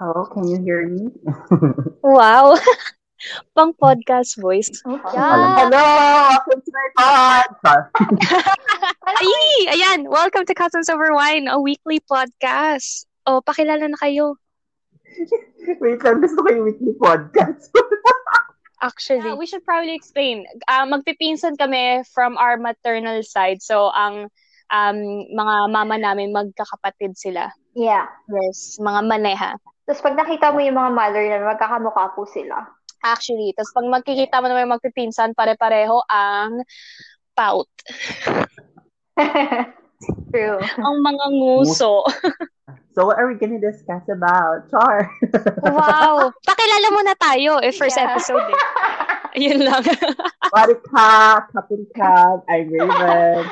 Hello, can you hear me? Wow. Pang podcast voice. Yeah. Hello! Welcome to my podcast! Ay, ayan. Welcome to Cousins Over Wine, a weekly podcast. O, pakilala na kayo. Wait lang, gusto ko yung weekly podcast. Actually, yeah, we should probably explain. Uh, magpipinsan kami from our maternal side. So, ang um, mga mama namin, magkakapatid sila. Yeah. Yes, mga maneha. Tapos pag nakita mo yung mga mother na magkakamukha po sila. Actually, tapos pag magkikita mo naman yung magpipinsan, pare-pareho ang pout. True. ang mga nguso. So what are we gonna discuss about? Char! wow! Pakilala mo na tayo eh, first yeah. episode eh. Yun lang. Marika, Kapin Cab, I'm Raven.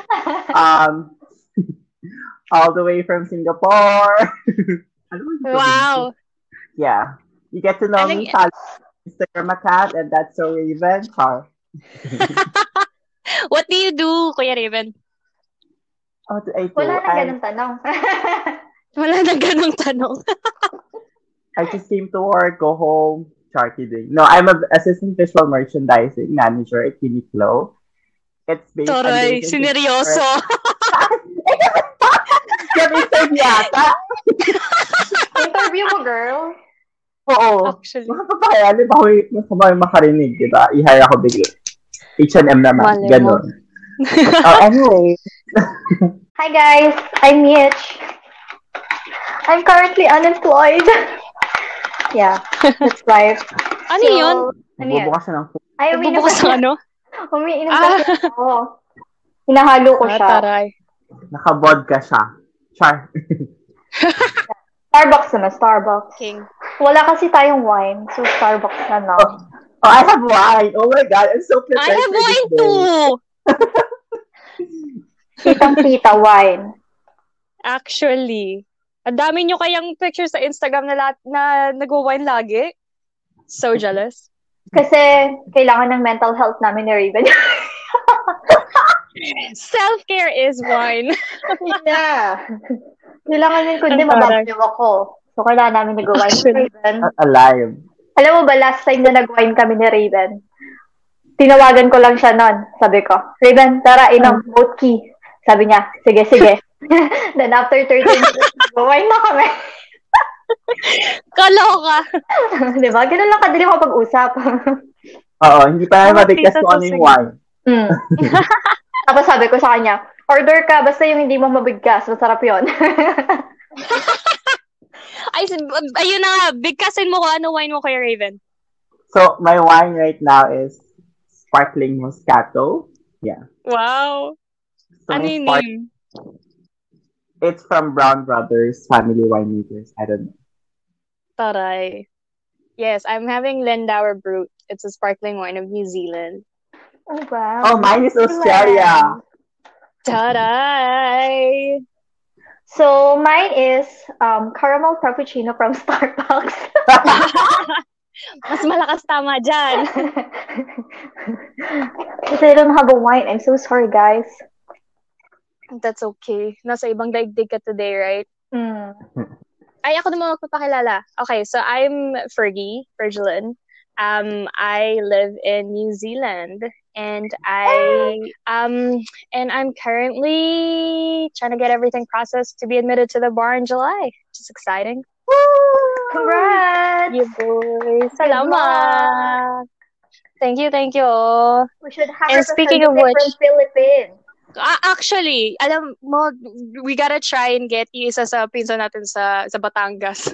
Um, all the way from Singapore. wow! Yeah. You get to know me sa Instagram account and that's so Raven. Char. What do you do, Kuya Raven? Oh, I do. Wala na ganong tanong. Wala na ganong tanong. I just came to work, go home, char kidding. No, I'm an assistant visual merchandising manager at Uniqlo. It's based Toray, sineryoso. Kami yata. Interview mo, girl. Oo. Actually. Makapapaya, di ba ako may makarinig, di ba? I-hire ako bigla. H&M naman. Wale Ganon. oh, anyway. Hi guys, I'm Mitch. I'm currently unemployed. yeah, that's life. Ano so, yun? Ano yun? Bubukas ng Ay, umiinom Bubukas ng ano? Umiinom ah. ako. Hinahalo ko siya. Taray. Naka-vodka siya. Char. Starbucks naman, Starbucks. King. Wala kasi tayong wine, so Starbucks na lang. Oh, oh, I have wine. Oh my God, I'm so prepared I have wine too! Kitang-kita wine. Actually. Ang dami nyo kayang pictures sa Instagram na, lahat, na nag-wine lagi. So jealous. Kasi kailangan ng mental health namin ni Raven. Self-care is wine. yeah. Kailangan din kundi mababaliw ako. So, kailangan namin nag-wine ni Raven. Alive. Alam mo ba, last time na nag-wine kami ni Raven, tinawagan ko lang siya nun. Sabi ko, Raven, tara, inom, boat key. Sabi niya, sige, sige. Then after 30 minutes, nag-wine na kami. Kaloka. Di ba? Ganun lang kadali ako pag-usap. Oo, hindi pa namin mabigkas kung ano yung wine. Mm. Tapos sabi ko sa kanya, order ka, basta yung hindi mo mabigkas, masarap yon. Ay, ayun na nga, bigkasin mo ko ano wine mo kay Raven. So, my wine right now is sparkling Moscato. Yeah. Wow. So ano yung spark- name? It's from Brown Brothers Family Winemakers. I don't know. Taray. Yes, I'm having Lindauer Brut. It's a sparkling wine of New Zealand. Oh, wow. Oh, mine is Australia. Taray! So, mine is um, caramel frappuccino from Starbucks. Mas malakas tama dyan. Because I don't have a wine. I'm so sorry, guys. That's okay. Nasa ibang daigdig ka today, right? Mm. Ay, ako naman magpapakilala. Okay, so I'm Fergie, Fergelin. Um, I live in New Zealand and I um and I'm currently trying to get everything processed to be admitted to the bar in July, which is exciting. Woo! Congrats! You boys. Salamat! Thank you, thank you. We should have And speaking of which, from Philippines. Uh, actually, alam mo, we gotta try and get you isa sa pinsan natin sa sa Batangas.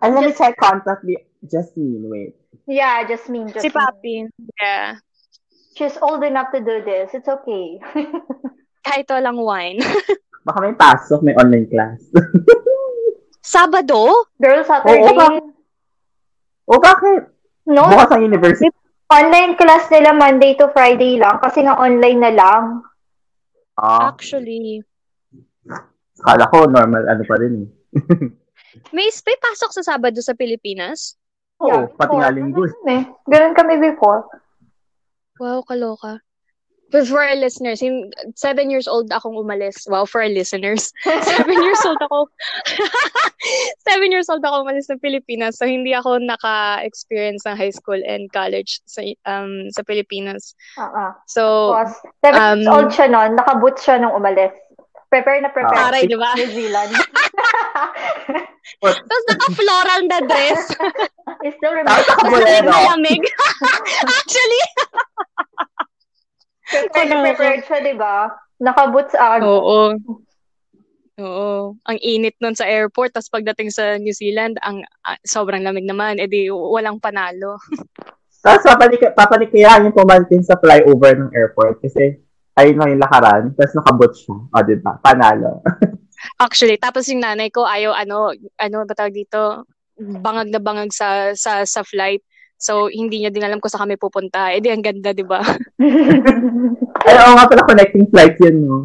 And let me check contact the Jasmine, wait. Yeah, Jasmine. Jasmine. Si Papi. Yeah. She's old enough to do this. It's okay. Kahit walang wine. Baka may pasok, may online class. Sabado? Girl, Saturday. Oo, bakit? O bakit? No. Bukas ang university. Online class nila Monday to Friday lang kasi nga online na lang. Ah, Actually. kala ko normal ano pa rin eh. May, may pasok sa Sabado sa Pilipinas? Oo, pati nga linggo. Ganun, eh. Ganun kami before. Wow, kaloka. But for our listeners, seven years old akong umalis. Wow, for our listeners. seven years old ako. seven years old ako umalis ng Pilipinas. So, hindi ako naka-experience ng high school and college sa um sa Pilipinas. Oo. So, Tapos, seven um, years old siya noon, nakaboots siya nung umalis. Prepare na prepare. Aray, di ba? New Zealand. Tapos naka-floral na dress. I still remember. Tapos malamig. Actually, Ano? prepared siya, di ba? Nakaboots agad. Oo. Oo. Ang init nun sa airport. Tapos pagdating sa New Zealand, ang ah, sobrang lamig naman. E di, walang panalo. Tapos papalik, papalikyahan yung pumantin sa flyover ng airport kasi ayun lang yung lakaran. Tapos nakabot siya. O, di ba? Panalo. Actually, tapos yung nanay ko, ayaw, ano, ano ba tawag dito? Bangag na bangag sa, sa, sa flight. So, hindi niya din alam kung saan kami pupunta. E di, ang ganda, di ba? Ay, oo nga pala connecting flight yun, no?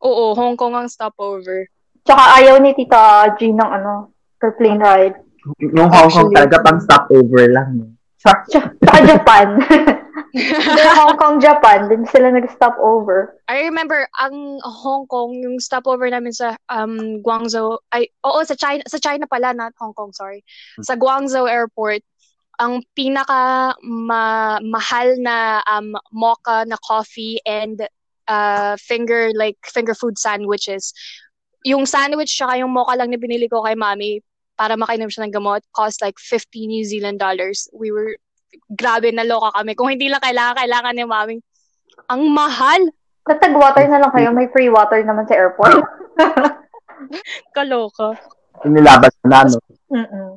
Oo, Hong Kong ang stopover. Tsaka ayaw ni Tita G ng ano, per plane ride. Yung Hong Kong talaga pang stopover lang. Tsaka Japan. Hindi, Hong Kong, Japan. Din sila nag-stop over. I remember ang Hong Kong, yung stopover namin sa um Guangzhou, ay oo sa China, sa China pala not Hong Kong, sorry. Sa Guangzhou Airport, ang pinaka ma- mahal na um mocha na coffee and uh finger like finger food sandwiches. Yung sandwich tsaka yung mocha lang na binili ko kay Mami para makainom siya ng gamot cost like 50 New Zealand dollars. We were grabe na loka kami. Kung hindi lang kailangan kailangan ni Mami. Ang mahal. Natag-water na lang kayo. May free water naman sa airport. Kaloka. Inilaban na, no? Mm-mm.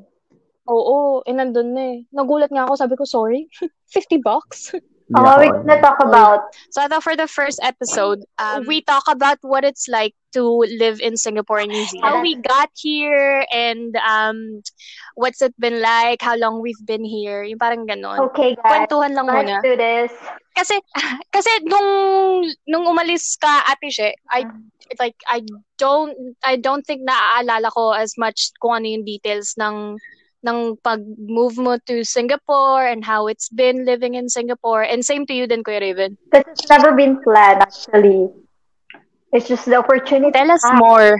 Oo, eh nandun na eh. Nagulat nga ako, sabi ko, sorry, 50 bucks? Oh, we're gonna talk about So I thought for the first episode, um, we talk about what it's like to live in Singapore and New Zealand. How we got here and um, what's it been like, how long we've been here, yung parang ganon. Okay, guys. Kwentuhan lang muna. Let's do this. Kasi, kasi nung, nung umalis ka, Ate She, I, like, I don't, I don't think naaalala ko as much kung ano yung details ng, ng pag-move mo to Singapore and how it's been living in Singapore. And same to you din, Kuya Raven. Because it's never been planned, actually. It's just the opportunity. Tell us Ah, more.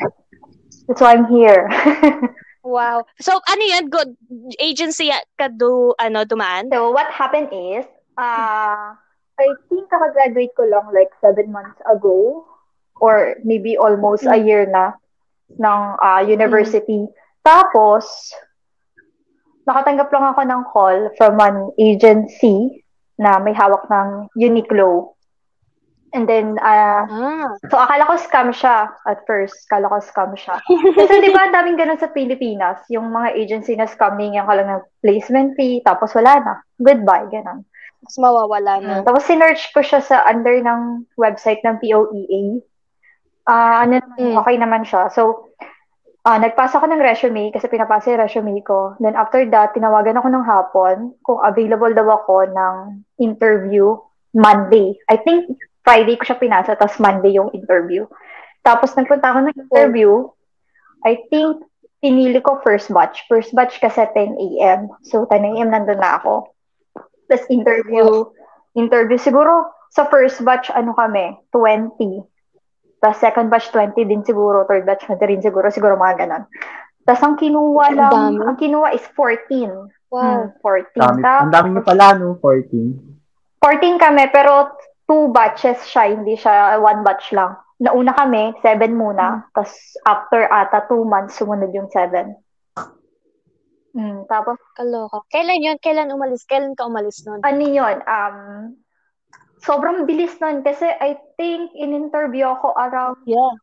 That's why I'm here. Wow. So, ano yan? Good agency ka do, ano, dumaan? so, what happened is, uh, I think kakagraduate ko lang like seven months ago or maybe almost a year na ng uh, university. Tapos, nakatanggap lang ako ng call from an agency na may hawak ng Uniqlo. And then, uh, Ah. So, akala ko scam siya at first. Akala ko scam siya. Kasi di ba, ang daming ganun sa Pilipinas. Yung mga agency na scamming, yung ka lang ng placement fee, tapos wala na. Goodbye, ganun. Mas mawawala na. Tapos, sinerch ko siya sa under ng website ng POEA. Ah, ano Mm. okay naman siya. So, ah nagpasa ako ng resume kasi pinapasa yung resume ko. Then, after that, tinawagan ako ng hapon kung available daw ako ng interview Monday. I think Friday ko siya pinasa, tapos Monday yung interview. Tapos nagpunta ako ng interview. I think pinili ko first batch. First batch kasi 10 a.m. So 10 a.m. nandun na ako. Tapos interview. Interview siguro sa first batch ano kami, 20. Tapos second batch 20 din siguro, third batch 20 rin siguro, siguro mga ganon. Tapos ang kinuha Ang lang, dami. ang kinuha is 14. Wow. Hmm, 14. Dami, ang dami niyo pala, no? 14. 14 kami, pero two batches siya, hindi siya one batch lang. Nauna kami, seven muna. Tapos after ata two months, sumunod yung seven. Mm, tapos, Kaloka. Kailan yun? Kailan umalis? Kailan ka umalis nun? ano yun, um, sobrang bilis nun kasi I think in-interview ako around Yeah.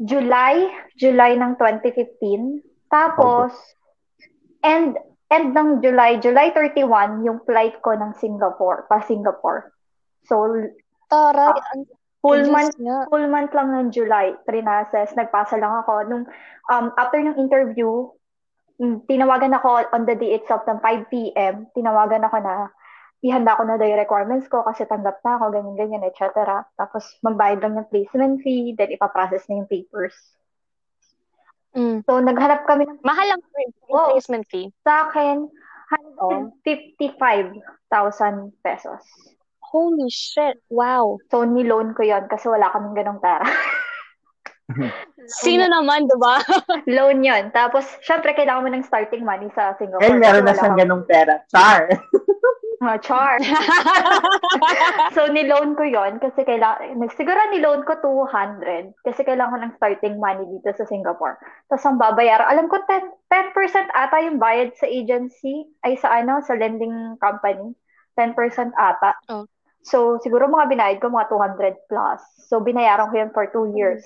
July, July ng 2015. Tapos, end, end ng July, July 31, yung flight ko ng Singapore, pa Singapore. So, Taray. Ah, ang full month nga. full month lang ng July, trinases, nagpasa lang ako. Nung, um, after ng interview, mm, tinawagan ako on the day itself ng 5 p.m. Tinawagan ako na ihanda ko na daw yung requirements ko kasi tanggap na ako, ganyan-ganyan, etc. Tapos magbayad lang ng placement fee, then ipaprocess na yung papers. Mm. So, naghanap kami ng Mahal ang Wow. placement fee. sa akin, Oh. 155,000 pesos. Holy shit. Wow. So, niloan ko yon kasi wala kaming ganong pera. Sino naman, di ba? Loan yon Tapos, syempre, kailangan mo ng starting money sa Singapore. Eh, meron na siyang ganong pera. Char! Ah, char. so, niloan ko yon kasi kailangan, siguro niloan ko 200 kasi kailangan ko ng starting money dito sa Singapore. Tapos, ang babayar, alam ko 10, 10% ata yung bayad sa agency, ay sa ano, sa lending company. 10% ata. Oh. So, siguro mga binayad ko mga 200 plus. So, binayaran ko yun for two years.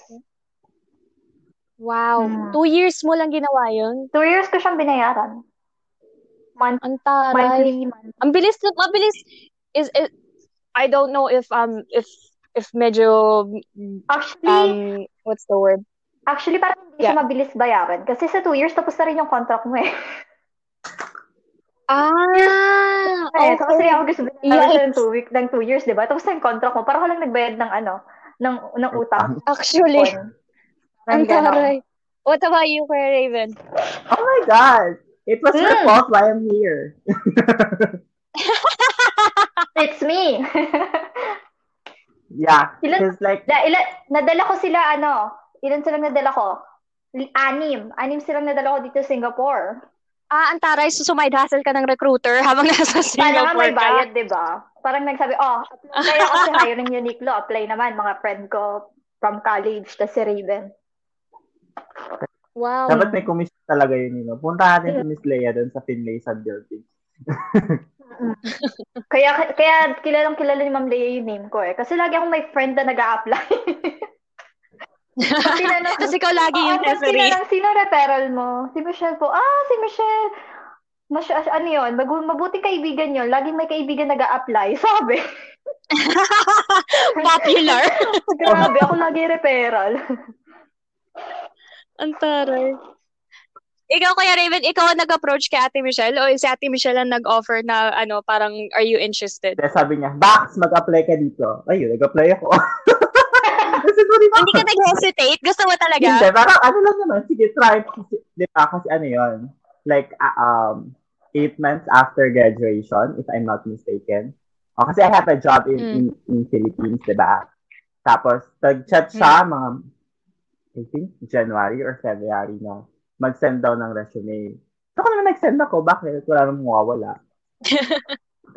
wow. Hmm. Two years mo lang ginawa yun? Two years ko siyang binayaran. Month, Ang taray. monthly, monthly. Ang bilis, mabilis. Is, is, I don't know if, um, if, if medyo, Actually, um, what's the word? actually parang hindi siya Yeah. mabilis bayaran. Kasi sa two years, tapos na rin yung contract mo eh. Ah, Eh, so kasi okay. ako gusto binayaran siya ng Yes. two, week, ng two years, di ba? Tapos na yung contract mo. Parang lang nagbayad ng ano, ng, ng utang. Actually, ang taray. What about you, Kuya Raven? Oh my God! It was your Mm. fault why I'm here. It's me. yeah. Ilan- Because like, da, ila, nadala ko sila, ano, ilan silang nadala ko? Anim. Anim silang nadala ko dito sa Singapore. Ah, ang taray, so sumide hustle ka ng recruiter habang nasa Singapore may ka. bayad, di ba? Parang nagsabi, oh, apply ako si hiring Uniqlo. Apply naman, mga friend ko from college, tas si Raven. Wow. dapat may commission talaga yun, you know. Punta natin si Miss Leia doon sa Finlayson building. Kaya, kaya kilalang kilala ni Ma'am Leia yung name ko eh. Kasi lagi akong may friend na nag-a-apply. Tinanong- Tapos ikaw lagi yung referee. tinanong, sino referral mo? Si Michelle po. Ah, si Michelle. Mas, ano yun? Mag, mabuting kaibigan yun. Laging may kaibigan nag-a-apply. Sabi. Popular. Grabe, ako lagi referral. ang taray. Ikaw, Kuya Raven, ikaw ang nag-approach kay Ate Michelle o si Ate Michelle ang nag-offer na, ano, parang, are you interested? Kaya sabi niya, Bax, mag-apply ka dito. Ayun, nag-apply ako. Hindi ka nag-hesitate? Gusto mo talaga? Hindi, parang ano lang naman, sige, try. Di ba, kasi ano yun, like, uh, um, eight months after graduation, if I'm not mistaken. Oh, kasi I have a job in, Mm. in, in Philippines, di ba? Tapos, nag-chat siya, mga, I think, January or February na, mag-send daw ng resume. So, kung nag-send ako, bakit? Wala namang mawawala.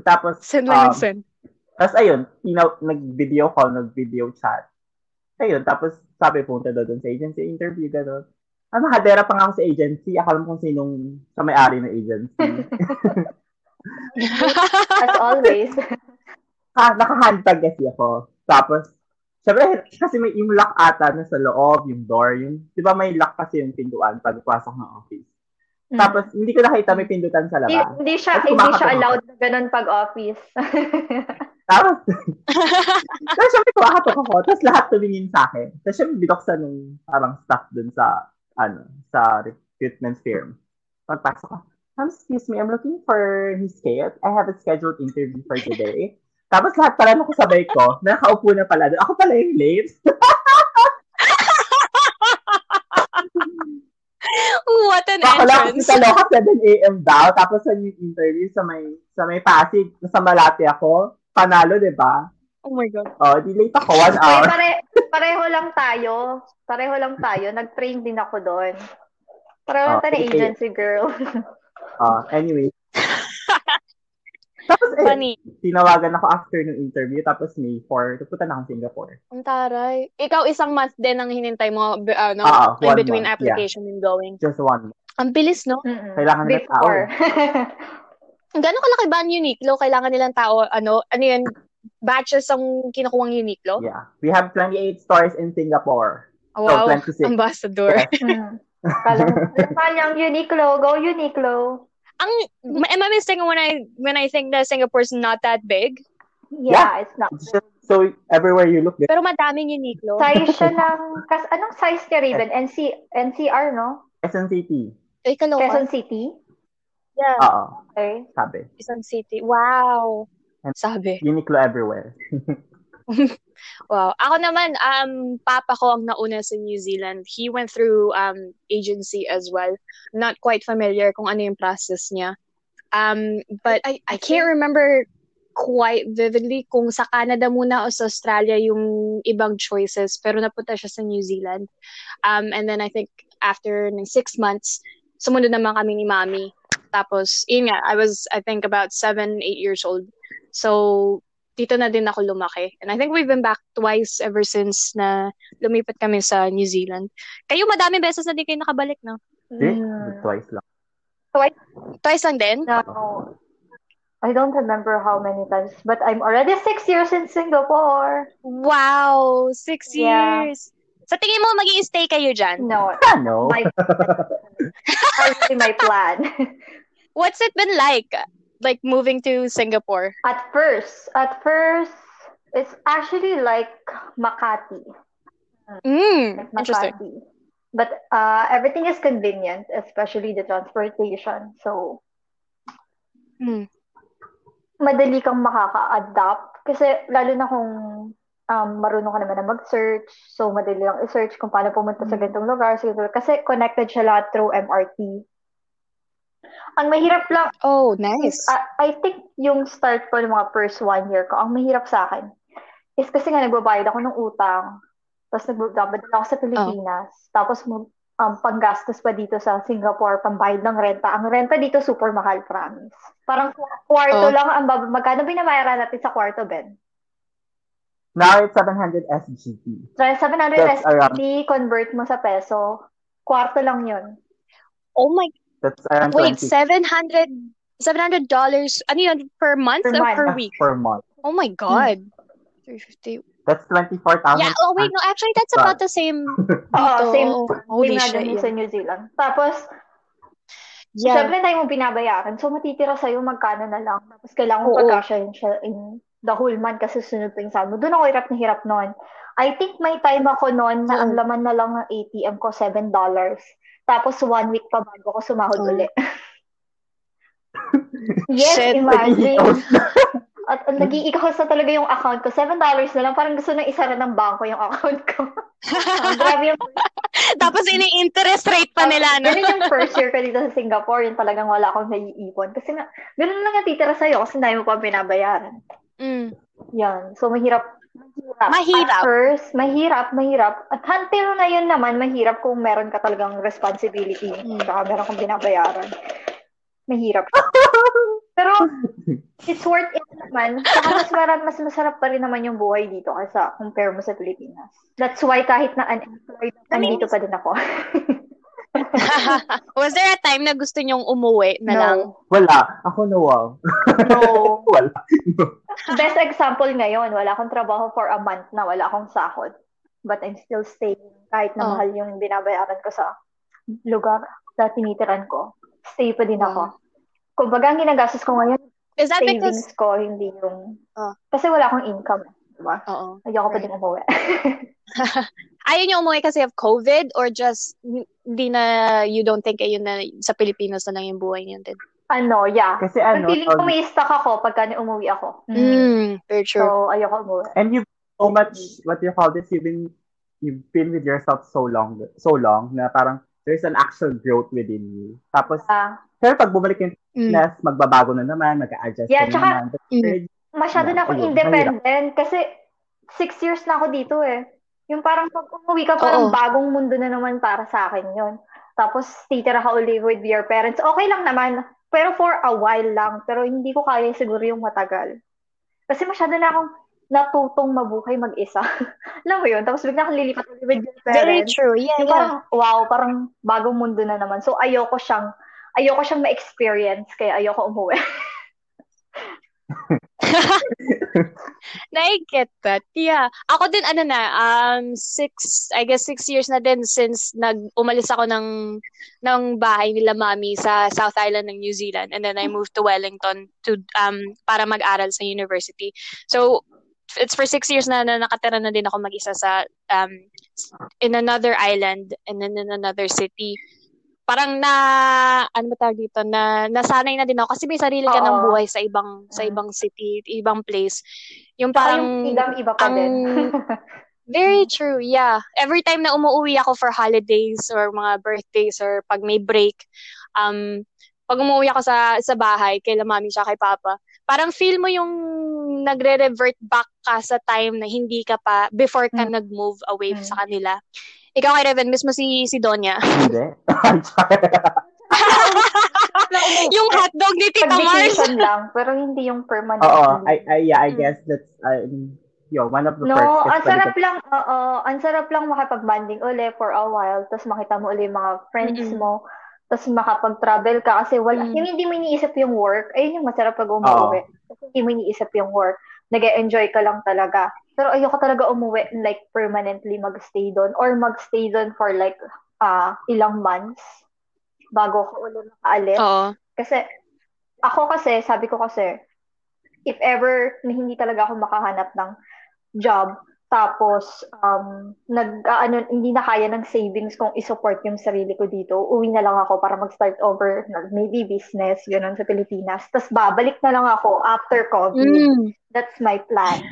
Tapos, Send lang um, ng send. tapos ayun, tina- nag-video call, nag-video chat. Ayun, tapos sabi punta daw dun sa agency interview, gano'n. Ah, nakadera pa nga ako sa agency. Akala mo kung sinong sa may-ari ng agency. As always. ha, nakahandtag kasi ako. Tapos, syempre, kasi may yung lock ata na sa loob, yung door, yung, di ba may lock kasi yung pintuan pag pasok ng office. Mm. Tapos, hindi ko nakita may pindutan sa labas. hindi siya, hindi siya allowed na ganun pag office. Tapos, tapos syempre kumakatok ako. Tapos lahat tumingin sa akin. Tapos syempre binuksan ng parang staff dun sa, ano, sa recruitment firm. Pagpasok ko, um, excuse me, I'm looking for Miss Kate. I have a scheduled interview for today. Tapos lahat pala nung kasabay ko, nakaupo na pala doon. Ako pala yung late. What an Ako lang, entrance. si Kaloka 7 a.m. daw. Tapos sa yung interview sa may, sa may Pasig, sa Malate ako. Panalo, di ba? Oh my God. Oh, di late ako, one hour. pare, pareho lang tayo. Pareho lang tayo. Nag-train din ako doon. Pareho lang Oh, tayo na okay. agency girl. Oh, anyway. Tapos, eh, Funny. tinawagan ako after ng interview, tapos May 4, pupunta na akong Singapore. Ang taray. Ikaw isang month din ang hinintay mo, ano, Oo, in one between month, application and going. Just one month. Ang bilis, no? Mm-mm. Kailangan nila tao. Gano'ng kalaki ba ang Uniqlo? Kailangan nilang tao, ano, ano yun, batches ang kinukuhang Uniqlo? Yeah. We have 28 stores in Singapore. Oh, wow, 26. ambassador. Yes. mm. Niyang Uniqlo. Go Uniqlo. Ang, am I mistaken when I, when I think that Singapore's not that big? Yeah, it's not. It's just, so, everywhere you look, Pero madaming Uniqlo. Size siya ng, kas, anong size niya, Raven? NC, NCR, no? Quezon City. Ay. Quezon City? Yeah, Oo, Okay. sabi. Quezon City. Wow. And- Sabi. Uniqlo everywhere. Wow. Ako naman, um, papa ko ang nauna sa New Zealand. He went through um, agency as well. Not quite familiar kung ano yung process niya. Um, but I, I can't remember quite vividly kung sa Canada muna o sa Australia yung ibang choices, pero napunta siya sa New Zealand. Um, and then I think after ng six months, sumunod naman kami ni Mami. Tapos, yun nga, I was, I think, about seven, eight years old. So, dito na din ako lumaki. And I think we've been back twice ever since na lumipat kami sa New Zealand. Kayo, madami beses na din kayo nakabalik, no? Eh, Mm. twice lang. Twice? Twice lang din? No. I don't remember how many times, but I'm already six years in Singapore. Wow! Six Yeah. years! Sa tingin mo, mag stay kayo dyan? No, Ano? my actually my plan. What's it been like? Like moving to Singapore? At first, at first, it's actually like Makati. Mm, Like interesting. Makati. But uh, everything is convenient, especially the transportation. So, Mm. madali kang makaka-adapt. Kasi lalo na kung um, marunong ka naman na mag-search, so madali lang i-search kung paano pumunta sa Mm. ganitong lugar. So, kasi connected siya lahat through MRT. Ang mahirap lang, Oh, nice. I, I think yung start ko ng mga first one year ko, ang mahirap sa akin is kasi nga nagbabayad ako ng utang. Tapos nagbabad ako sa Pilipinas. Tapos mo- um, panggastos pa dito sa Singapore, pambayad ng renta. Ang renta dito super mahal, promise. Parang kwarto Oh. lang ang bab- magkano binabayaran natin sa kwarto, Ben? Now it's 700 SGD. So, 700 That's around- SGD, convert mo sa peso, kwarto lang yun. oh my, That's around wait, 20 700 $700 ano yun, per month Per or month. per week? per month. Oh my God. 350. That's 24,000. Yeah, oh wait, no, actually that's about the same Oo, dito. same, Holy same shit. sa New Zealand. Tapos, yeah. Siyempre, tayo mo binabayaran. So, matitira sa'yo magkano na lang. Tapos, kailangan mo Oo. pagkasyahin siya in the whole month kasi sunod pa yung sahod mo. Doon ako hirap na hirap noon. I think may time ako noon na ang Oo. laman na lang ng ATM ko, $7. Tapos, one week pa bago ko sumahod Oh. uli. yes, Shit. imagine. At uh, nag-iikos na talaga yung account ko. $7 na lang. Parang gusto na isara ng bangko yung account ko. Ang grabe yung Tapos ini-interest rate pa nila, no? Ganun yung first year ko dito sa Singapore, yung talagang wala akong naiipon. Kasi nga, ganun lang ang titira sa'yo kasi dahil mo pa binabayaran. Mm. Yan. So, mahirap. Mahirap. Mahirap. At first, mahirap, mahirap. At until na yun naman, mahirap kung meron ka talagang responsibility. Mm. Saka meron kang binabayaran. Mahirap. Pero, it's worth it naman. Saka mas, marap, mas masarap pa rin naman yung buhay dito kaysa compare mo sa Pilipinas. That's why kahit na unemployed, nandito pa din ako. Was there a time na gusto nyong umuwi na lang? no. Wala. Ako no. wow. No. Wala. Best example ngayon, wala akong trabaho for a month na wala akong sahod. But I'm still staying kahit na Oh. mahal yung binabayaran ko sa lugar na tinitiran ko. Stay pa din ako. Kumbaga, ang ginagastos ko ngayon, Is that because... savings ko, hindi yung... Oh. Kasi wala akong income. Diba? Oo. Ayoko pa Right. din umuwi. Ayaw niyo umuwi kasi of COVID or just hindi na you don't think ayun na sa Pilipinas na lang yung buhay niyo din? ano, yeah. Kasi Ang ano, feeling ko um, may stuck ako pagka umuwi ako. Mm, very true. So, ayoko umuwi. and you've so much, what do you call this, you've been, you've been with yourself so long, so long, na parang there's an actual growth within you. Tapos, Ah, pero pag bumalik yung Mm. Pinas, magbabago na naman, mag-a-adjust Yeah, ka na tsaka- naman. But Mm. masyado na ako independent kasi six years na ako dito eh. Yung parang pag umuwi ka, parang Oo. bagong mundo na naman para sa akin yon. Tapos titira ka uli with your parents. Okay lang naman, pero for a while lang. Pero hindi ko kaya siguro yung matagal. Kasi masyado na akong natutong mabuhay mag-isa. Alam mo yun? Tapos bigla kang lilipat uli with your Very parents. true. Yeah, Yung yeah. parang, wow, parang bagong mundo na naman. So ayoko siyang, ayoko siyang ma-experience, kaya ayoko umuwi. I get that. Yeah. Ako din, ano na, um, six, I guess six years na din since nag umalis ako ng, ng bahay nila mami sa South Island ng New Zealand. And then I moved to Wellington to, um, para mag-aral sa university. So, it's for six years na, na nakatira na din ako mag-isa sa, um, in another island and then in another city. Parang na, ano ba tawag dito, na nasanay na din ako kasi may sarili ka ng Oo. buhay sa ibang, sa Mm. ibang city, ibang place. Yung Parang parang, yung freedom iba pa ang- din. very true, yeah. Every time na umuwi ako for holidays or mga birthdays or pag may break, um, pag umuwi ako sa sa bahay, kay la mami siya kay papa, parang feel mo yung nagre-revert back ka sa time na hindi ka pa, before ka Mm. nag-move away Mm. sa kanila. Ikaw kay Reven, mismo si, si Donya. Hindi. yung hotdog ni Tita Mars. Lang, pero hindi yung permanent. Oo, I, I, yeah, I Mm. guess that's, um, yo, one of the No, perks. ang is sarap lang, oo, ang sarap lang makipag-banding uli for a while, tapos makita mo uli yung mga friends Mm-mm. mo, tapos makapag-travel ka kasi wala, Mm. yung hindi mo iniisip yung work, ayun yung masarap pag umuwi. Kasi hindi mo iniisip yung work, nag-enjoy ka lang talaga. Pero ayoko talaga umuwi, like, permanently magstay doon, or magstay doon for like, ah ilang months, bago ko ulit makaalis. Oo. Kasi, ako kasi, sabi ko kasi, if ever na hindi talaga ako makahanap ng job, tapos, um, nag, ah, ano, hindi na kaya ng savings kung isupport yung sarili ko dito, uwi na lang ako para mag-start over, maybe business, gano'n sa Pilipinas. Tapos, babalik na lang ako after COVID. Mm. That's my plan.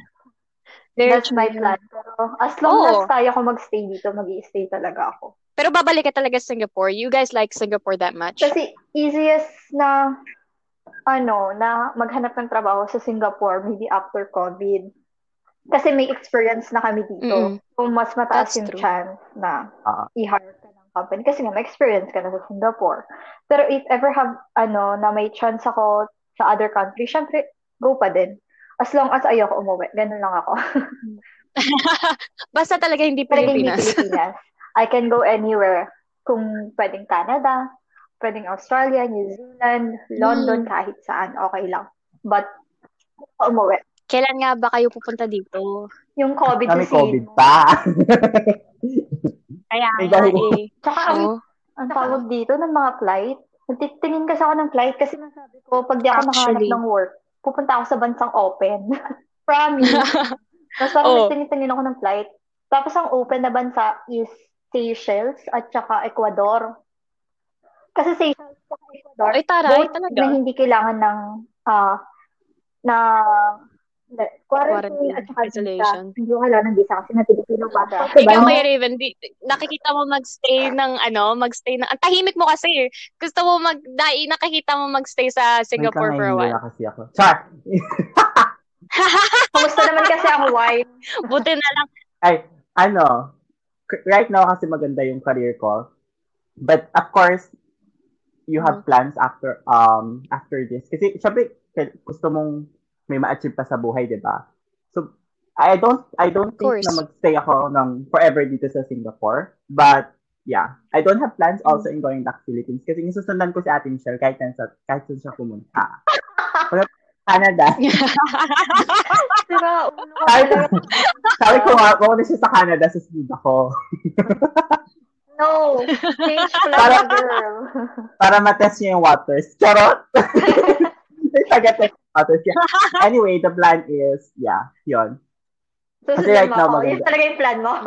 Very That's my plan. Pero, as long Oo. as kaya ko mag-stay dito, mag stay talaga ako. Pero babalik ka talaga sa Singapore. You guys like Singapore that much? Kasi easiest na ano, na maghanap ng trabaho sa Singapore maybe after COVID. Kasi may experience na kami dito. Mm-mm. Kung mas mataas That's yung true. chance na Ah. i-hire ka ng company. Kasi nga, may experience ka na sa Singapore. Pero if ever have, ano, na may chance ako sa other country, syempre, go pa din. As long as ayoko umuwi. Ganun lang ako. Basta talaga hindi Talaga hindi Pilipinas. Pilipinas. I can go anywhere. Kung pwedeng Canada, pwedeng Australia, New Zealand, London, Hmm. kahit saan, okay lang. But, umuwi. Kailan nga ba kayo pupunta dito? Yung COVID Kami kasi. COVID pa. Kaya nga eh. Tsaka ang, Oo. ang tawag dito ng mga flight, nagtitingin kasi ako ng flight kasi nasabi ko, pag di ako Actually. ng work, pupunta ako sa bansang open. Promise. Tapos parang Oo. nagtingin-tingin ako ng flight. Tapos ang open na bansa is Seychelles at saka Ecuador. Kasi Seychelles at Ecuador, Ay, taray, both talaga. na hindi kailangan ng ah na na- quarantine Quarantine, at saka visa. isolation. Hindi ko kailangan ng visa kasi na Pilipino passport. Ikaw, Diba? Kuya Raven, di, nakikita mo magstay ng ano, magstay ng, ang tahimik mo kasi eh. Gusto mo mag, dai, nakikita mo magstay sa Singapore for a while. kasi ako. Char! Kumusta naman kasi ang wine? Buti na lang. Ay, ano, k- right now kasi maganda yung career ko. But of course, you have plans after um after this. Kasi syempre, gusto mong may ma-achieve pa sa buhay, di ba? So, I don't I don't think na magstay ako ng forever dito sa Singapore. But yeah, I don't have plans also in going back to Philippines kasi susundan ko si Ate Michelle kahit saan sa kahit saan siya pumunta. Canada. Sira, ulo ka Sabi sabi ko nga, pumunta siya sa Canada, susunod ako. No, change plan Para- girl. para matest niya yung waters. Charot! Taga-test waters. Yeah. Anyway, the plan is, yeah, yun. Susunod Kasi right mo now, maganda. Yun talaga yung plan mo.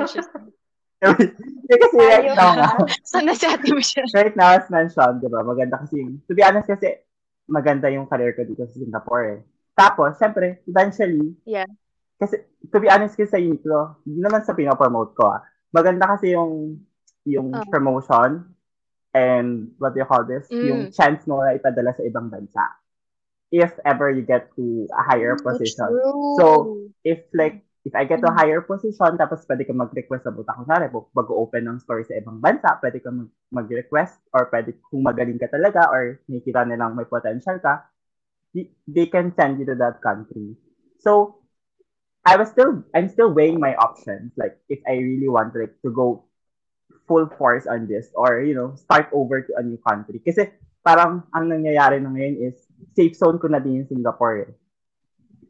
Kasi right Ayun. now, nga, Sana si Ate Michelle. right now, as mentioned, di ba, maganda kasi, yung- to be honest kasi, maganda yung career ko dito sa Singapore eh. Tapos, syempre, eventually, Yeah. kasi, to be honest kasi sa Uniqlo, hindi naman sa pinopromote ko ah, maganda kasi yung, yung Oh. promotion, and what do you call this? Mm. Yung chance mo na ipadala sa ibang bansa. If ever you get to a higher position. True. So, if like, if I get to a Mm. higher position, tapos pwede ka mag-request sa buta. Kunwari, bu- mag-open ng store sa ibang bansa, pwede ka mag- mag-request, or pwede, kung magaling ka talaga, or nakikita nilang may potential ka, they can send you to that country. So, I was still, I'm still weighing my options. Like, if I really want like, to go full force on this, or, you know, start over to a new country. Kasi, parang, ang nangyayari na ngayon is, safe zone ko na din Singapore eh.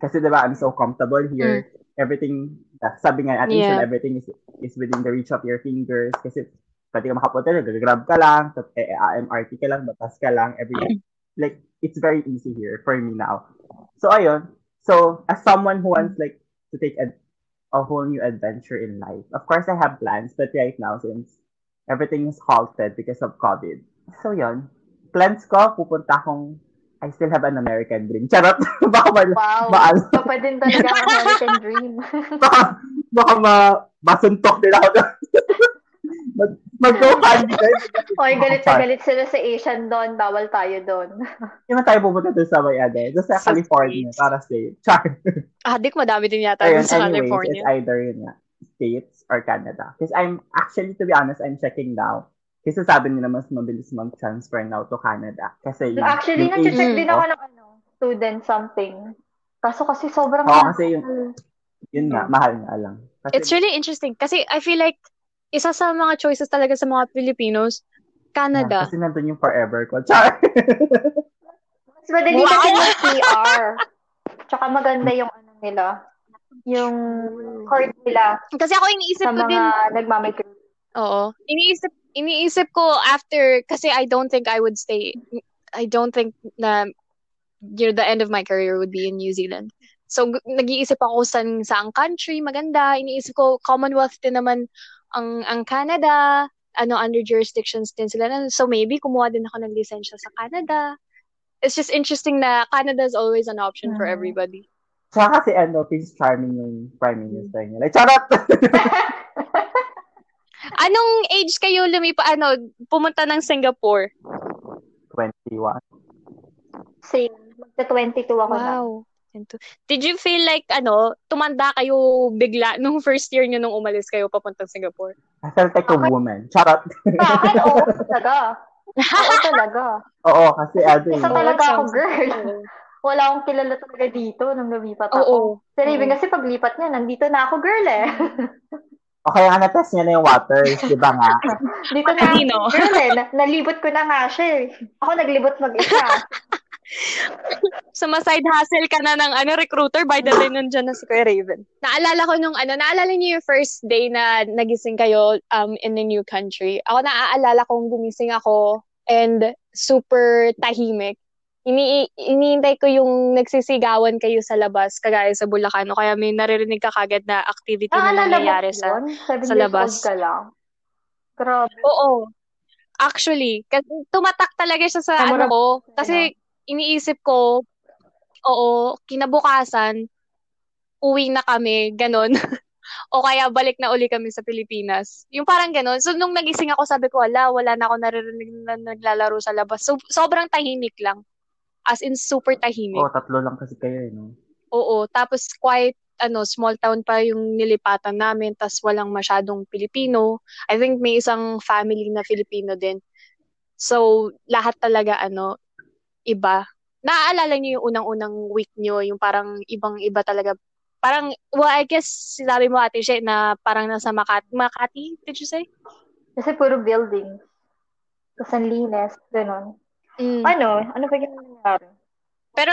Kasi, di ba, I'm so comfortable here. Everything, uh, sabi nga natin, Yeah. everything is is within the reach of your fingers. Kasi, pwede ka makapunta, grab ka lang, tapos eh, AMRT ka lang, batas ka lang, every, like, it's very easy here for me now. So, ayun. So, as someone who wants, like, to take a, a whole new adventure in life, of course, I have plans, but right now, since everything is halted because of COVID. So, yun. Plans ko, pupunta akong, I still have an American dream. Charot! baka ma, Wow. maal, So, pwede talaga ang American dream. baka, baka ma, masuntok din ako. Mag, mag-GoFundMe kayo. Oy, galit na galit sila sa Asian doon. Bawal tayo doon. Hindi tayo pupunta doon sa may ano, doon sa, California States. para safe. Char. Ah, dik madami din yata Ayun, sa anyways, California. it's either yun nga, States or Canada. Because I'm, actually, to be honest, I'm checking now. Kasi sabi nila mas mabilis mag-transfer now to Canada. Kasi yung, Actually, yung nag-check din ako ng ano, student something. Kaso kasi sobrang Oo, mahal. kasi yung- Yun nga, mahal nga lang. Kasi, It's really interesting kasi I feel like isa sa mga choices talaga sa mga Filipinos, Yeah, Canada. kasi nandun yung forever ko. Char! Mas madali Wow! kasi yung PR. Tsaka maganda yung ano nila. Yung court nila Kasi ako iniisip sa ko din, mga nagmamigrate. oo. Iniisip iniisip ko after kasi I don't think I would stay I don't think na you know, the end of my career would be in New Zealand. So nag-iisip ako sa saang country maganda. Iniisip ko Commonwealth din naman ang ang Canada, ano under jurisdictions din sila. So maybe kumuha din ako ng lisensya sa Canada. It's just interesting na Canada is always an option for Mhm. everybody. Tsaka kasi ano, Prince Charming yung Prime Minister niya. Like, charot! Anong age kayo lumipa ano pumunta ng Singapore? 21. Same. Magta-22 ako na. Wow. Did you feel like ano, tumanda kayo bigla nung first year nyo nung umalis kayo papuntang Singapore? I felt like a Okay. woman. Charot! Sa akin, oo talaga. Oo talaga. Oo, kasi ano Isa talaga ako, girl. Wala akong kilala talaga dito nung lumipat ako. Oo. Si Raven kasi paglipat niya, nandito na ako, girl eh. O kaya nga na-test niya na yung waters, di ba nga? Dito na Kanino? girl eh. Na- nalibot ko na nga siya eh. Ako naglibot mag-isa. So, ma-side hustle ka na ng ano, recruiter by the time nandyan na si Kuya Raven. Naalala ko nung ano, naalala niyo yung first day na nagising kayo um, in a new country. Ako naaalala kong gumising ako and super tahimik. Ini iniintay ko yung nagsisigawan kayo sa labas, kagaya sa Bulacan, o kaya may naririnig ka kagad na activity na Naalala mo nangyayari sa... sa labas. ka lang. Grabe. Oo. Actually, kasi tumatak talaga siya sa ano Memorable ko. Ano? Kasi iniisip ko, oo, kinabukasan, uwi na kami, ganon. o kaya balik na uli kami sa Pilipinas. Yung parang ganon. So, nung nagising ako, sabi ko, wala, wala na ako naririnig na naglalaro sa labas. So, sobrang tahimik lang. As in, super tahimik. Oo, tatlo lang kasi kayo eh, no? Oo, tapos quite ano, small town pa yung nilipatan namin, tas walang masyadong Pilipino. I think may isang family na Filipino din. So, lahat talaga ano, iba. Naaalala niyo yung unang-unang week niyo, yung parang ibang-iba talaga. Parang, well, I guess, sinabi mo ate Shea na parang nasa Makati. Makati, did you say? Kasi puro building. Tapos ang linis, ganun. Mm. Ano? Ano ba yung nangyari? Pero,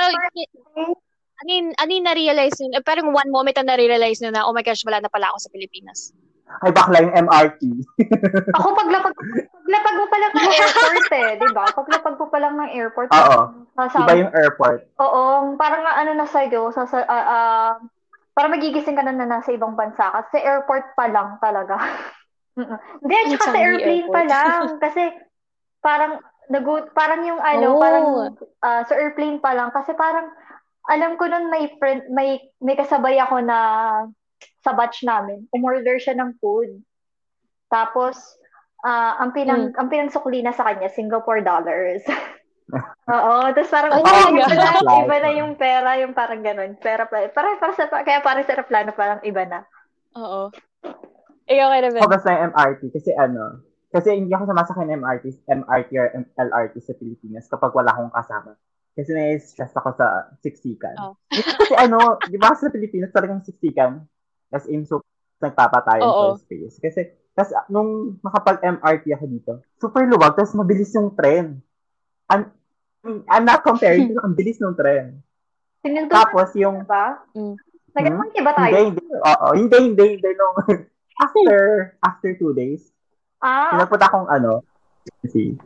ano yung, ano yung na-realize nyo? Eh, parang one moment na na-realize nyo na, oh my gosh, wala na pala ako sa Pilipinas. Ay, bakla yung MRT. Ako paglapag, paglapag mo pa lang ng airport eh, di ba? Paglapag mo pa lang ng airport. Oo. Sasabi, Iba yung airport. Oo, parang ano na sa'yo, sa, sa, ah, ah, parang magigising ka na na nasa ibang bansa ka. Sa airport pa lang talaga. Hindi, at saka sa airplane pa Airport. lang. Kasi parang, nagu, parang yung ano, Oh. parang ah, sa airplane pa lang. Kasi parang, alam ko nun may friend, may, may kasabay ako na sa batch namin. Umorder siya ng food. Tapos, ah, ang pinang, ang pinansukli na sa kanya, Singapore dollars. Oo, tapos parang, oh, talaga? iba, na, iba na yung pera, yung parang ganun. Pera, para, para, para sa, kaya para sa aeroplano, parang iba na. Oo. Ikaw kay Rebel. Ako basta yung MRT kasi ano, kasi hindi ako sumasakay ng MRT, MRT or LRT sa Pilipinas kapag wala akong kasama. Kasi na-stress ako sa siksikan. Oh. Kasi ano, di ba sa Pilipinas talagang siksikan? As in, so, nagpapatayan Oo. for space. Kasi, tas nung makapag-MRT ako dito, super luwag, tapos mabilis yung tren. I'm, I'm not comparing, pero ang bilis ng tren. Sinunod Tapos yung, ba? Mm. Nag-monkey ba tayo? hindi, hindi, oo, hindi, hindi, hindi, nung, after, after two days, Ah, Pinapunta akong ano, see.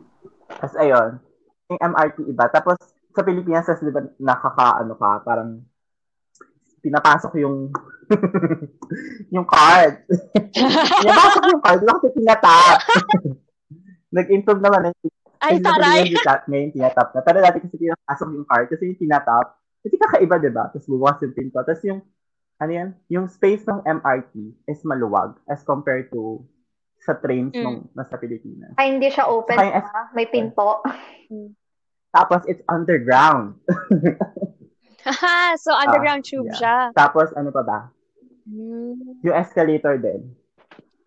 Tapos ayun, yung MRT iba. Tapos sa Pilipinas, tas di ba nakaka, ano ka, parang pinapasok yung yung card. pinapasok yung card, wala kasi tinatap. Nag-improve naman. eh. Ay, taray. Ngayon, tinatap, na. Pero dati kasi pinapasok yung card, kasi yung tinatap, kasi kakaiba, di ba? Tapos bubukas yung pinto. Tapos yung, ano yan, yung space ng MRT is maluwag as compared to sa trains Mm. nung nasa Pilipinas. Ay, hindi siya open. Saka ha? May pinto. Tapos it's underground. So underground tube yeah. siya. Tapos ano pa ba? Hmm. Yung escalator din.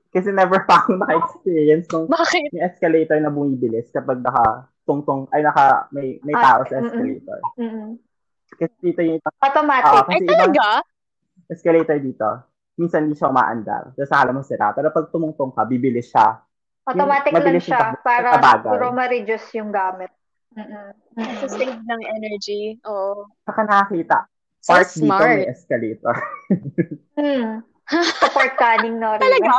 Kasi never pa ako naka-experience nung Bakit? yung escalator na bumibilis kapag naka tungtong ay naka may may Ah, tao sa escalator. Mm-mm. Kasi dito yung Automatic. Oo, Ay, kasi talaga? escalator dito, minsan hindi siya umaandar. Tapos akala mo sira. Pero pag tumungtong ka, bibilis siya. Automatic lang yung siya takbo, para puro ma-reduce yung gamit. Mm-mm. Sa save ng energy. Oo. Saka nakakita. So Part dito smart. may escalator. Hmm. Support canning, no? Riva? Talaga?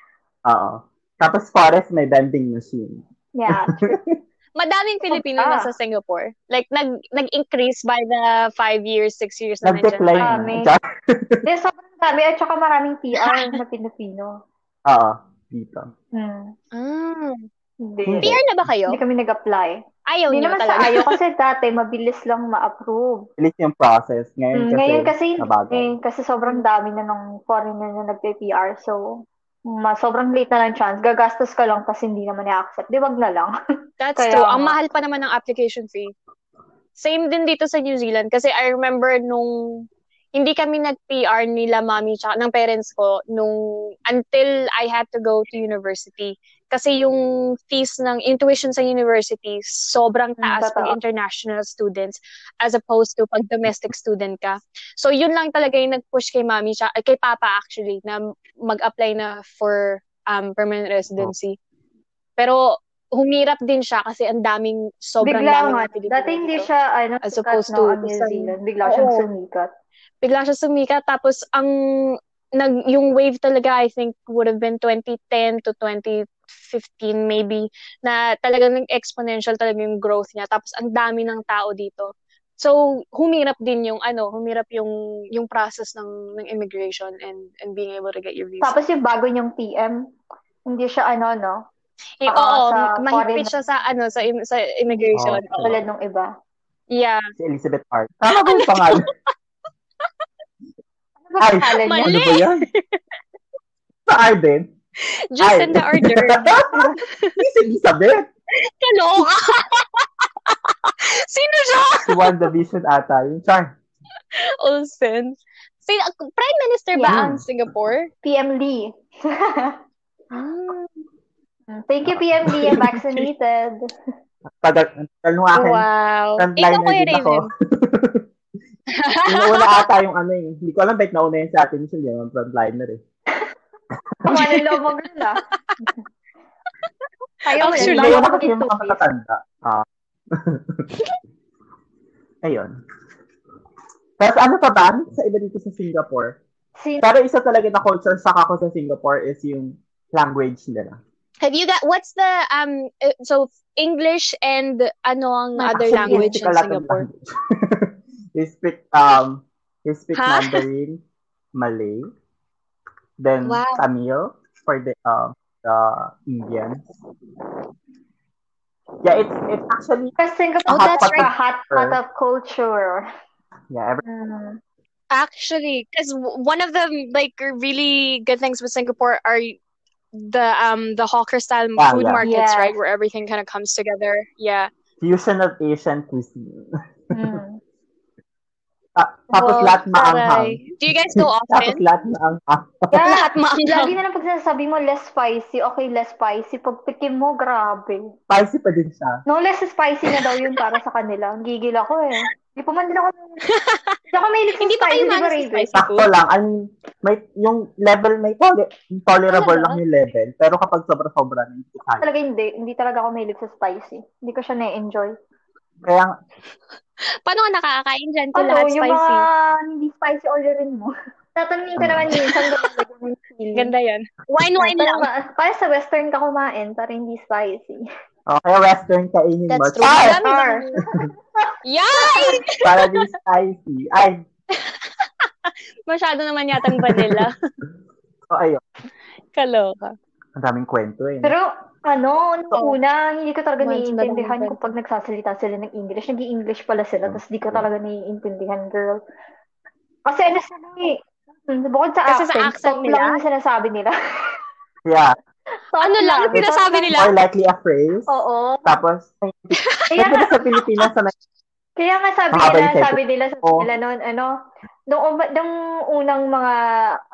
Oo. Tapos forest may vending machine. yeah. Madaming Filipino Ah. na sa Singapore. Like, nag, nag-increase by the five years, six years na nandyan Nag-decline. Hindi, sobrang dami. At saka maraming PR na Pilipino. Oo. Dito. Hmm. Ah. Hindi. PR na ba kayo? Hindi kami nag-apply. Ayaw Hindi nyo naman talaga. sa ayaw kasi dati mabilis lang ma-approve. Bilis yung process. Ngayon Mm, kasi, ngayon kasi, nabagal. eh, kasi sobrang dami na ng foreigner na nagpe-PR. So, ma sobrang late na lang chance. Gagastos ka lang kasi hindi naman i-accept. Di wag na lang. That's Kaya true. Ang mahal pa naman ng application fee. Same din dito sa New Zealand. Kasi I remember nung hindi kami nag-PR nila mami tsaka ng parents ko nung until I had to go to university. Kasi yung fees ng intuition sa university sobrang Mm, taas pag totoo. international students as opposed to pag domestic student ka. So yun lang talaga yung nag-push kay mami tsaka, kay papa actually na mag-apply na for um, permanent residency. Pero humirap din siya kasi ang daming sobrang Bigla daming mga Pilipino Dati hindi siya, ano, As opposed no, to New sa- Zealand. Bigla siyang Oo. sumikat. Bigla siya sumikat tapos ang nag yung wave talaga I think would have been 2010 to 2015 maybe na talagang nag-exponential talaga yung growth niya tapos ang dami ng tao dito. So humirap din yung ano, humirap yung yung process ng ng immigration and and being able to get your visa. Tapos yung bago niyang PM, hindi siya ano, no? Eh, Oo, oo, sa mahigpit foreign- siya sa ano sa im- sa immigration. Oo. Tulad nung iba. Yeah. Si Elizabeth Hart. Tama ba yung pangalan? Ano ba Ay, pangalan niya? ano ba yan? Sa Arden? Jacinda Ardern. si Elizabeth. Kaloka! Sino siya? Si WandaVision ata. Yung char. Olsen. Si, Prime Minister ba Yeah. ang Singapore? PM Lee. Ah. Thank you, PM Lee. I'm vaccinated. Tagal, tagal nung akin. Wow. Ikaw, Frontliner Kuya din ako. Inuuna ata yung ano eh. Hindi ko alam bakit nauna yun sa atin. Hindi naman frontliner eh. Kung ano loob mo ganun ah. Ayaw yun. Hindi ko ka kasi yung mga matatanda. Ah. Ayun. Tapos ano pa ba? Ano Sa iba dito sa Singapore. Sin- Pero isa talaga na culture shock ako sa Singapore is yung language nila. Have you got, what's the, um, uh, so, English and ano ang other Actually, language they speak in a lot of Singapore? language. they speak, um, they speak Huh? Mandarin, Malay, then Wow. Tamil for the, um, the Indians. Yeah, it's, it's actually, Kasi Singapore, Oh, that's a hot pot of culture. yeah, every, Mm. Actually, because one of the like really good things with Singapore are the um the hawker style Yeah, food yeah. markets, Yes. right, where everything kind of comes together. Yeah. fusion of Asian cuisine. Mm. Ta- tapos Wow, lahat maanghang. Do you guys go Tapos often? lahat maanghang. Yeah, Lahat maanghang. lagi na lang pag sinasabi mo less spicy, okay, less spicy. Pag tikim mo, grabe. Spicy pa din siya. No, less spicy na daw yun para sa kanila. Ang Gigil ako eh. Hindi pa man din ako, hindi ako sa Hindi pa spicy, kayo Raven? spicy Sakto lang. Mean, may, yung level, may tole- tolerable lang yung level. Pero kapag sobra-sobra hindi ko kaya. Talaga hindi. Hindi talaga ako mahilig sa spicy. Hindi ko siya na-enjoy. Kaya, Paano ka nakakain dyan kung Ano, lahat yung spicy? mga hindi spicy orderin mo. Tatanungin ka naman minsan. Ganda yan. Wine-wine lang. Para, para sa western ka kumain, para hindi spicy. Oh, kaya western kainin mo. That's true. Bang- Yay! Para di spicy. Ay, Masyado naman yatang vanilla. so ayun. Kaloka. Ang daming kwento eh. Pero, ano, nung Oo. una, hindi ko talaga naiintindihan kung pag nagsasalita sila ng English. Nag-i-English pala sila, tapos di ko talaga naiintindihan, girl. Kasi ano sila eh, hmm, bukod sa Kasi sa accent, accent nila? lang yung sinasabi nila. Yeah. Ano lang, lang. sinasabi Thought nila? Or likely a phrase. Oo. Tapos, Kaya Kasi sa Pilipinas na Kaya nga sabi nila, sabi nila, sabi Oo. nila noon, ano, nung, um- nung unang mga,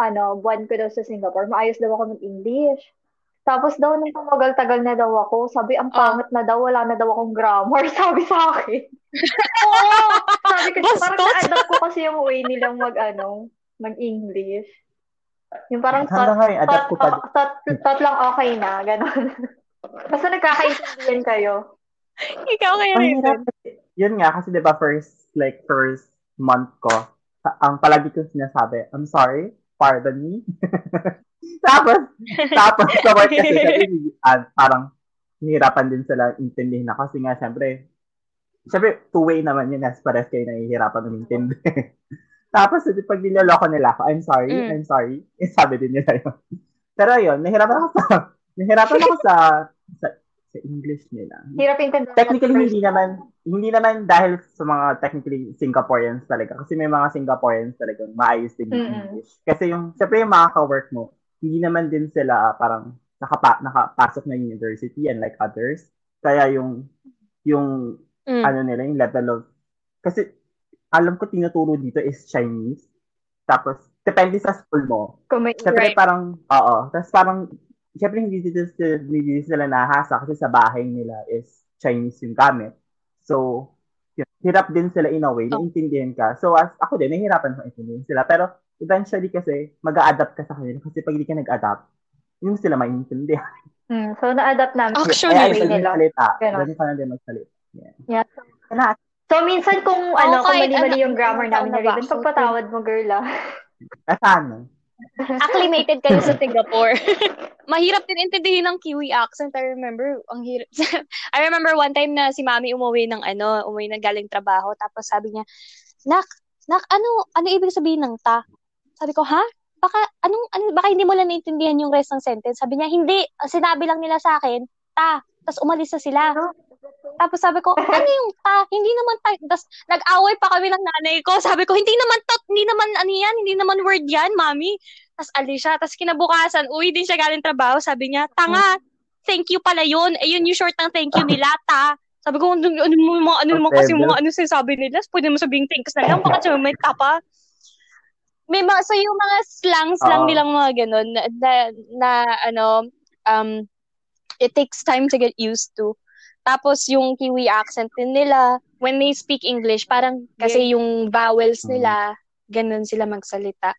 ano, buwan ko daw sa Singapore, maayos daw ako mag-English. Tapos daw, nung tumagal-tagal na daw ako, sabi, ang Oh. pangit na daw, wala na daw akong grammar, sabi sa akin. Oo! Sabi ko, parang na-adapt ko kasi yung way nilang mag, ano, mag-English. Yung parang ko pa. thought, thought, thought lang okay na, gano'n. Basta nagkakaintindihan kayo. Ikaw kaya Ang rin. kasi. Yun nga, kasi di ba first, like, first month ko, sa- ang palagi ko sinasabi, I'm sorry, pardon me. tapos, tapos sa work kasi, sabi, ah, parang, nahihirapan din sila intindihin na kasi nga, syempre, syempre, two-way naman yun, as pares kayo nahihirapan umintindi. Tapos, pag niloloko nila ako, I'm sorry, Mm. I'm sorry, eh, sabi din nila yun. Pero yun, nahihirapan ako sa, nahihirapan ako sa, sa, sa English nila. Hirap intindihan. Technically, hindi naman, hindi naman dahil sa mga technically Singaporeans talaga. Kasi may mga Singaporeans talaga maayos din yung Mm-mm. English. Kasi yung, syempre yung mga ka-work mo, hindi naman din sila ah, parang nakapa, nakapasok na university and like others. Kaya yung, yung, Mm. ano nila, yung level of, kasi alam ko tinuturo dito is Chinese. Tapos, depende sa school mo. Kung may, Siyempre Right. parang, oo. Tapos parang, siyempre hindi dito sila, hindi sila nahasa kasi sa bahay nila is Chinese yung gamit. So, yun, hirap din sila in a way, Oh. naiintindihan ka. So, as ako din, nahihirapan ko intindihin sila. Pero, eventually kasi, mag adapt ka sa kanila. Kasi pag hindi ka nag-adapt, yung sila maintindihan. Hmm, so, na-adapt namin Actually, way ayun, nila. magsalita. Ganun. Ganun ka na din magsalita. Yeah. Yeah. Kana, So, minsan kung, ano, kung mali-mali ano, yung grammar namin na? Raven, pagpatawad mo, girl, ah. asano? acclimated kayo sa Singapore. Mahirap din intindihin ng Kiwi accent. I remember, ang hirap. I remember one time na si Mami umuwi ng ano, umuwi ng galing trabaho. Tapos sabi niya, Nak, Nak, ano, ano ibig sabihin ng ta? Sabi ko, ha? Baka, anong, ano, baka hindi mo lang naintindihan yung rest ng sentence. Sabi niya, hindi. Sinabi lang nila sa akin, ta. Tapos umalis na sila. Tapos sabi ko, ano yung ta? Hindi naman ta. Tapos nag-away pa kami ng nanay ko. Sabi ko, hindi naman ta, hindi naman ano yan, hindi naman word yan, mami. Tapos alis siya. Tapos kinabukasan, uwi din siya galing trabaho. Sabi niya, tanga, thank you pala yun. Eh, yun yung short ng thank you nila, ta. Sabi ko, ano, ano, mga, ano naman kasi mga ano sinasabi nila? Pwede mo sabihin thanks na lang. Baka siya may ta pa. May mga, so yung mga slangs lang Oo. nilang mga ganun na, na, na ano, um, it takes time to get used to. Tapos yung Kiwi accent din nila, when they speak English, parang kasi yung vowels nila, ganun sila magsalita.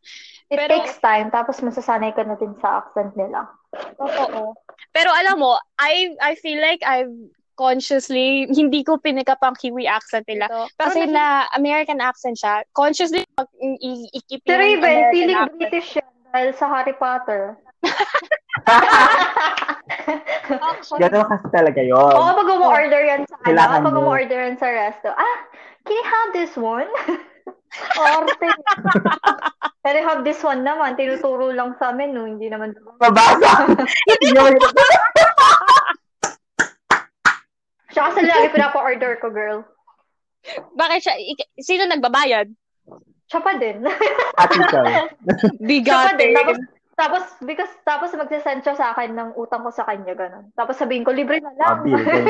It Pero- takes time, tapos masasanay ka na din sa accent nila. Totoo. Pero alam mo, I I feel like I've consciously, hindi ko pinikap ang Kiwi accent nila. Kasi na American accent siya, consciously i- i- i-keep Raven, American feeling accent. British siya dahil sa Harry Potter. Ganun kasi talaga yun. Oo, pag umu-order yan sa ano, Kailangan pag mo. umu-order yan sa resto, ah, can you have this one? Orte. Can you have this one naman? Tinuturo lang sa amin, no? Hindi naman. Mabasa! Hindi naman. Siya kasi lagi pinapa-order ko, girl. Bakit siya, ik- sino nagbabayad? Siya pa din. Article. Siya pa din. Tapos. Tapos, because, tapos magsasend siya sa akin ng utang ko sa kanya, ganun. Tapos sabihin ko, libre na Ah, lang. bill, bill.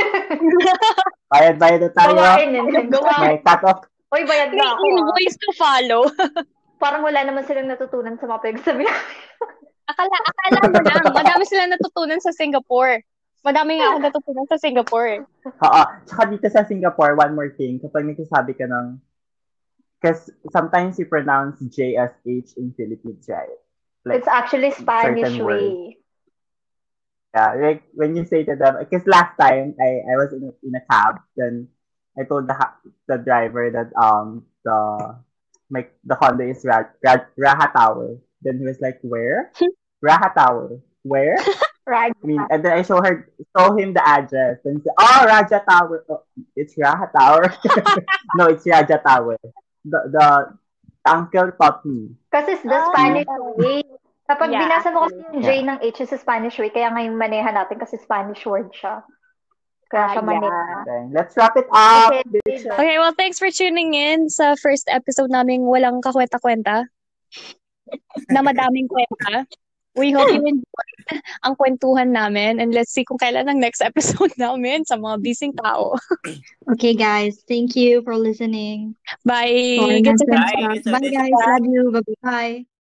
Bayad-bayad na tayo. Gawain yun. Gawain. May cut-off. Uy, bayad May na ako. ah. invoice to follow. Parang wala naman silang natutunan sa mga pinagsabi Akala, akala mo lang, madami sila natutunan sa Singapore. Madami nga ako natutunan sa Singapore. Oo. Tsaka dito sa Singapore, one more thing. Kapag nagsasabi ka ng Because sometimes you pronounce J as H in Philippines, right? Like, It's actually Spanish way. yeah, like when you say to them, because last time I, I was in a, in a cab, then I told the the driver that um the my the condo is Ra- Ra- Raha Tower. Then he was like, where? Raha Tower. Where? Right. I mean, and then I show her, show him the address, and say, "Oh, Raja Tower. Oh, it's Raja Tower. no, it's Raja Tower. The the uncle taught me. Kasi it's the Ah. Spanish way. Kapag Yeah, binasa mo kasi yung J Yeah. ng H is sa Spanish way, kaya ngayon maneha natin kasi Spanish word siya. Kaya Ah, siya maneha. yeah. Okay, let's wrap it up. Okay. Okay, well, thanks for tuning in sa first episode naming walang kakwenta-kwenta. na madaming kwenta. We hope you enjoyed ang kwentuhan namin and let's see kung kailan ang next episode namin sa mga bising tao. Okay, guys. Thank you for listening. Bye! Bye. Bye, guys. Love you. Bye-bye.